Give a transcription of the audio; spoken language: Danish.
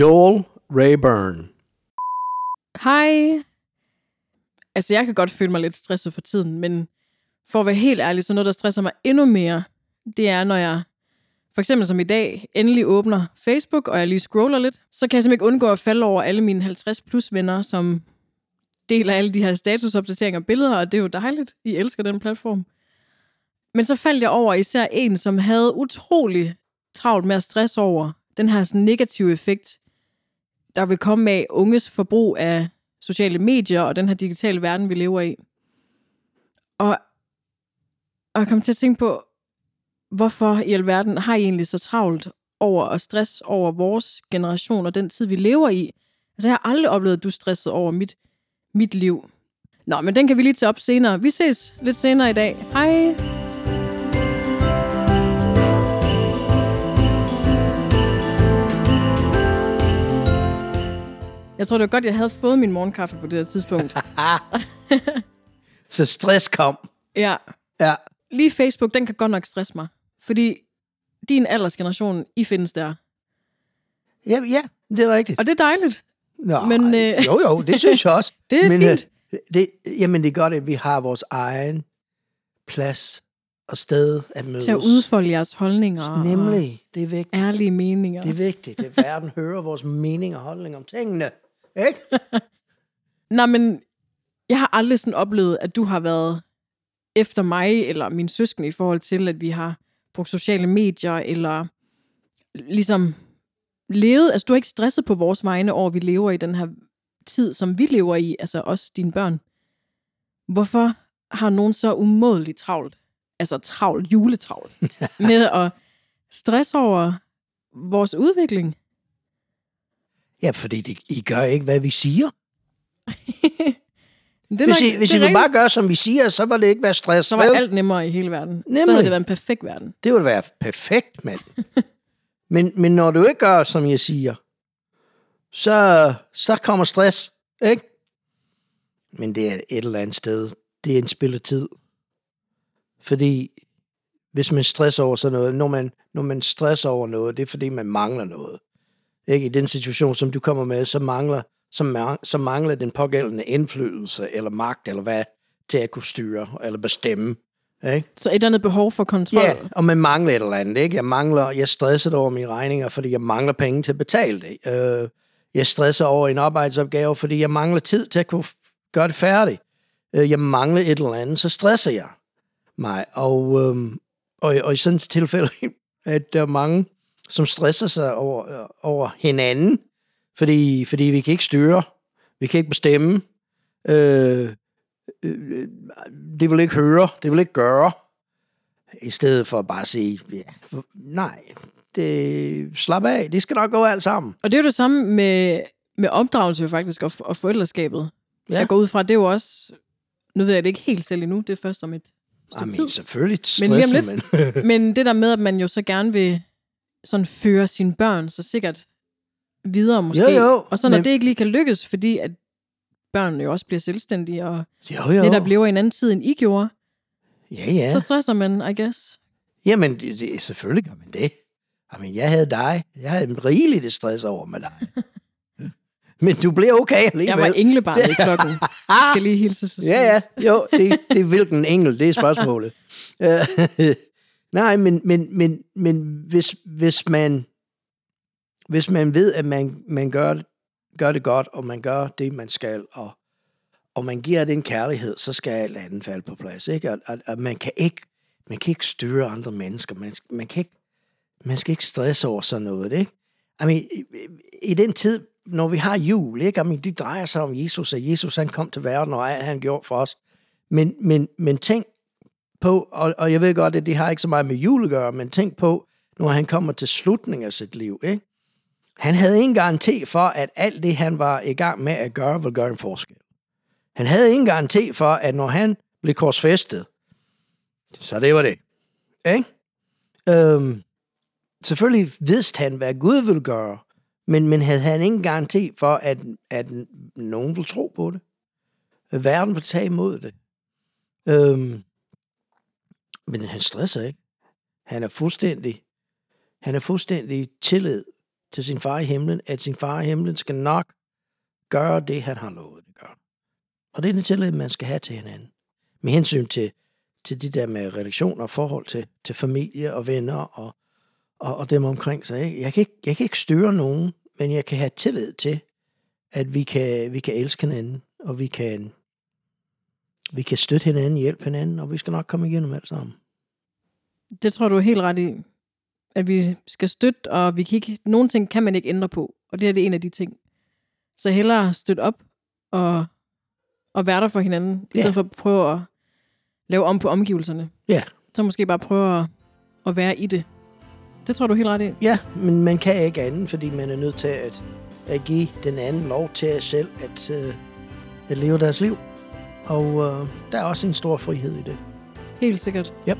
Joel Rayburn. Hej. Altså, jeg kan godt føle mig lidt stresset for tiden, men for at være helt ærlig, så noget, der stresser mig endnu mere, det er, når jeg for eksempel som i dag endelig åbner Facebook, og jeg lige scroller lidt, så kan jeg simpelthen ikke undgå at falde over alle mine 50 plus venner, som deler alle de her statusopdateringer og billeder, og det er jo dejligt. I elsker den platform. Men så faldt jeg over især en, som havde utrolig travlt med at stresse over den her sådan negative effekt, der vil komme af unges forbrug af sociale medier og den her digitale verden, vi lever i. Og, og jeg kom til at tænke på, hvorfor i alverden har I egentlig så travlt over og stress over vores generation og den tid, vi lever i? Altså, jeg har aldrig oplevet, at du stresset over mit, mit liv. Nå, men den kan vi lige tage op senere. Vi ses lidt senere i dag. Hej! Jeg tror, det var godt, jeg havde fået min morgenkaffe på det her tidspunkt. Så stress kom. ja, Ja. lige Facebook, den kan godt nok stresse mig. Fordi din aldersgeneration, I findes der. Ja, ja, det var rigtigt. Og det er dejligt. Nå, men, øh, Jo, jo, det synes jeg også. Det er men, fint. øh, Det, jamen, det er godt, at vi har vores egen plads og sted at mødes. Til at udfolde jeres holdninger Nemlig, det er vigtigt. ærlige meninger. Det er vigtigt, at verden hører vores mening og holdning om tingene. Ikke? Nej, men jeg har aldrig sådan oplevet, at du har været efter mig eller min søsken i forhold til, at vi har brugt sociale medier, eller ligesom levet, altså du har ikke stresset på vores vegne over, at vi lever i den her tid, som vi lever i, altså os, dine børn. Hvorfor har nogen så umådeligt travlt, altså travlt, juletravlt, med at stresse over vores udvikling? Ja, fordi det, I gør ikke, hvad vi siger. Det er Hvis nok- I, hvis det I vil rigtigt. bare gøre, som vi siger, så var det ikke være stress. Så var alt nemmere i hele verden. Så Nemlig. havde det været en perfekt verden. Det ville være perfekt, mand. men, men når du ikke gør, som jeg siger, så, så kommer stress, ikke? Men det er et eller andet sted, det er en spil af tid. Fordi hvis man stresser over sådan noget, når man, når man stresser over noget, det er fordi, man mangler noget. Ikke? I den situation, som du kommer med, så mangler, så, man, så mangler den pågældende indflydelse, eller magt, eller hvad, til at kunne styre, eller bestemme. Ikke? Så et eller andet behov for kontrol. Ja, og man mangler et eller andet, ikke? Jeg mangler, jeg er stresset over mine regninger, fordi jeg mangler penge til at betale det. Øh, jeg stresser over en arbejdsopgave, fordi jeg mangler tid til at kunne gøre det færdigt. Øh, jeg mangler et eller andet, så stresser jeg mig. Og, øhm, og, og i sådan et tilfælde, at der er mange, som stresser sig over, over hinanden, fordi, fordi vi kan ikke styre, vi kan ikke bestemme, øh, øh, det vil ikke høre, det vil ikke gøre, i stedet for bare at sige, ja, nej, det, slap af, det skal nok gå alt sammen. Og det er jo det samme med, med opdragelse jo faktisk, og, og forældreskabet. Ja. Jeg går ud fra, det er jo også... Nu ved jeg det ikke helt selv endnu, det er først om et Jamen, tid. selvfølgelig Men stressen, lidt. men, Men det der med, at man jo så gerne vil sådan føre sine børn så sikkert videre måske. Jo, jo, og så når men- det ikke lige kan lykkes, fordi at børnene jo også bliver selvstændige, og jo, jo. netop lever i en anden tid, end I gjorde, Ja, ja. så stresser man, I guess. Jamen, det, det, selvfølgelig gør man det. Jamen, jeg havde dig. Jeg havde en rigeligt det stress over med dig. Men du blev okay alligevel. Jeg var englebarnet i klokken. skal lige hilse sig Ja, ja. Jo, det, det er hvilken engel, det er spørgsmålet. Nej, men, men, men, men hvis, hvis, man, hvis man ved, at man, man gør, gør det godt, og man gør det, man skal, og, og man giver den kærlighed, så skal alt andet falde på plads. Ikke? At, og, og man, kan ikke, man kan ikke styre andre mennesker. Man, man, kan ikke, man skal ikke stresse over sådan noget. Ikke? I mean, i, i den tid, når vi har jul, ikke? I mean, det drejer sig om Jesus, og Jesus han kom til verden, og alt han gjorde for os. Men, men, men tænk på, og, og jeg ved godt, at det har ikke så meget med jul at gøre, men tænk på, når han kommer til slutningen af sit liv. Ikke? Han havde ingen garanti for, at alt det, han var i gang med at gøre, ville gøre en forskel. Han havde ingen garanti for, at når han blev korsfæstet, så det var det. Ikke? Øhm, selvfølgelig vidste han, hvad Gud ville gøre, men, men havde han ingen garanti for, at, at nogen ville tro på det. At verden ville tage imod det. Øhm, men han stresser ikke. Han er fuldstændig, han er fuldstændig tillid til sin far i himlen, at sin far i himlen skal nok gøre det, han har lovet at gøre. Og det er den tillid, man skal have til hinanden. Med hensyn til, til de der med relationer og forhold til, til familie og venner og, og, og dem omkring sig. Ikke? Jeg, kan ikke, jeg kan ikke styre nogen, men jeg kan have tillid til, at vi kan, vi kan elske hinanden, og vi kan, vi kan støtte hinanden, hjælpe hinanden, og vi skal nok komme igennem alt sammen. Det tror du er helt ret i. At vi skal støtte, og vi kan ikke, nogle ting kan man ikke ændre på. Og det her det er en af de ting. Så hellere støtte op og, og være der for hinanden, i Ja. stedet for at prøve at lave om på omgivelserne. Ja, Så måske bare prøve at, at være i det. Det tror du er helt ret i. ja, men man kan ikke andet, fordi man er nødt til at, at give den anden lov til at selv at, øh, at leve deres liv. Og øh, der er også en stor frihed i det. Helt sikkert. Yep.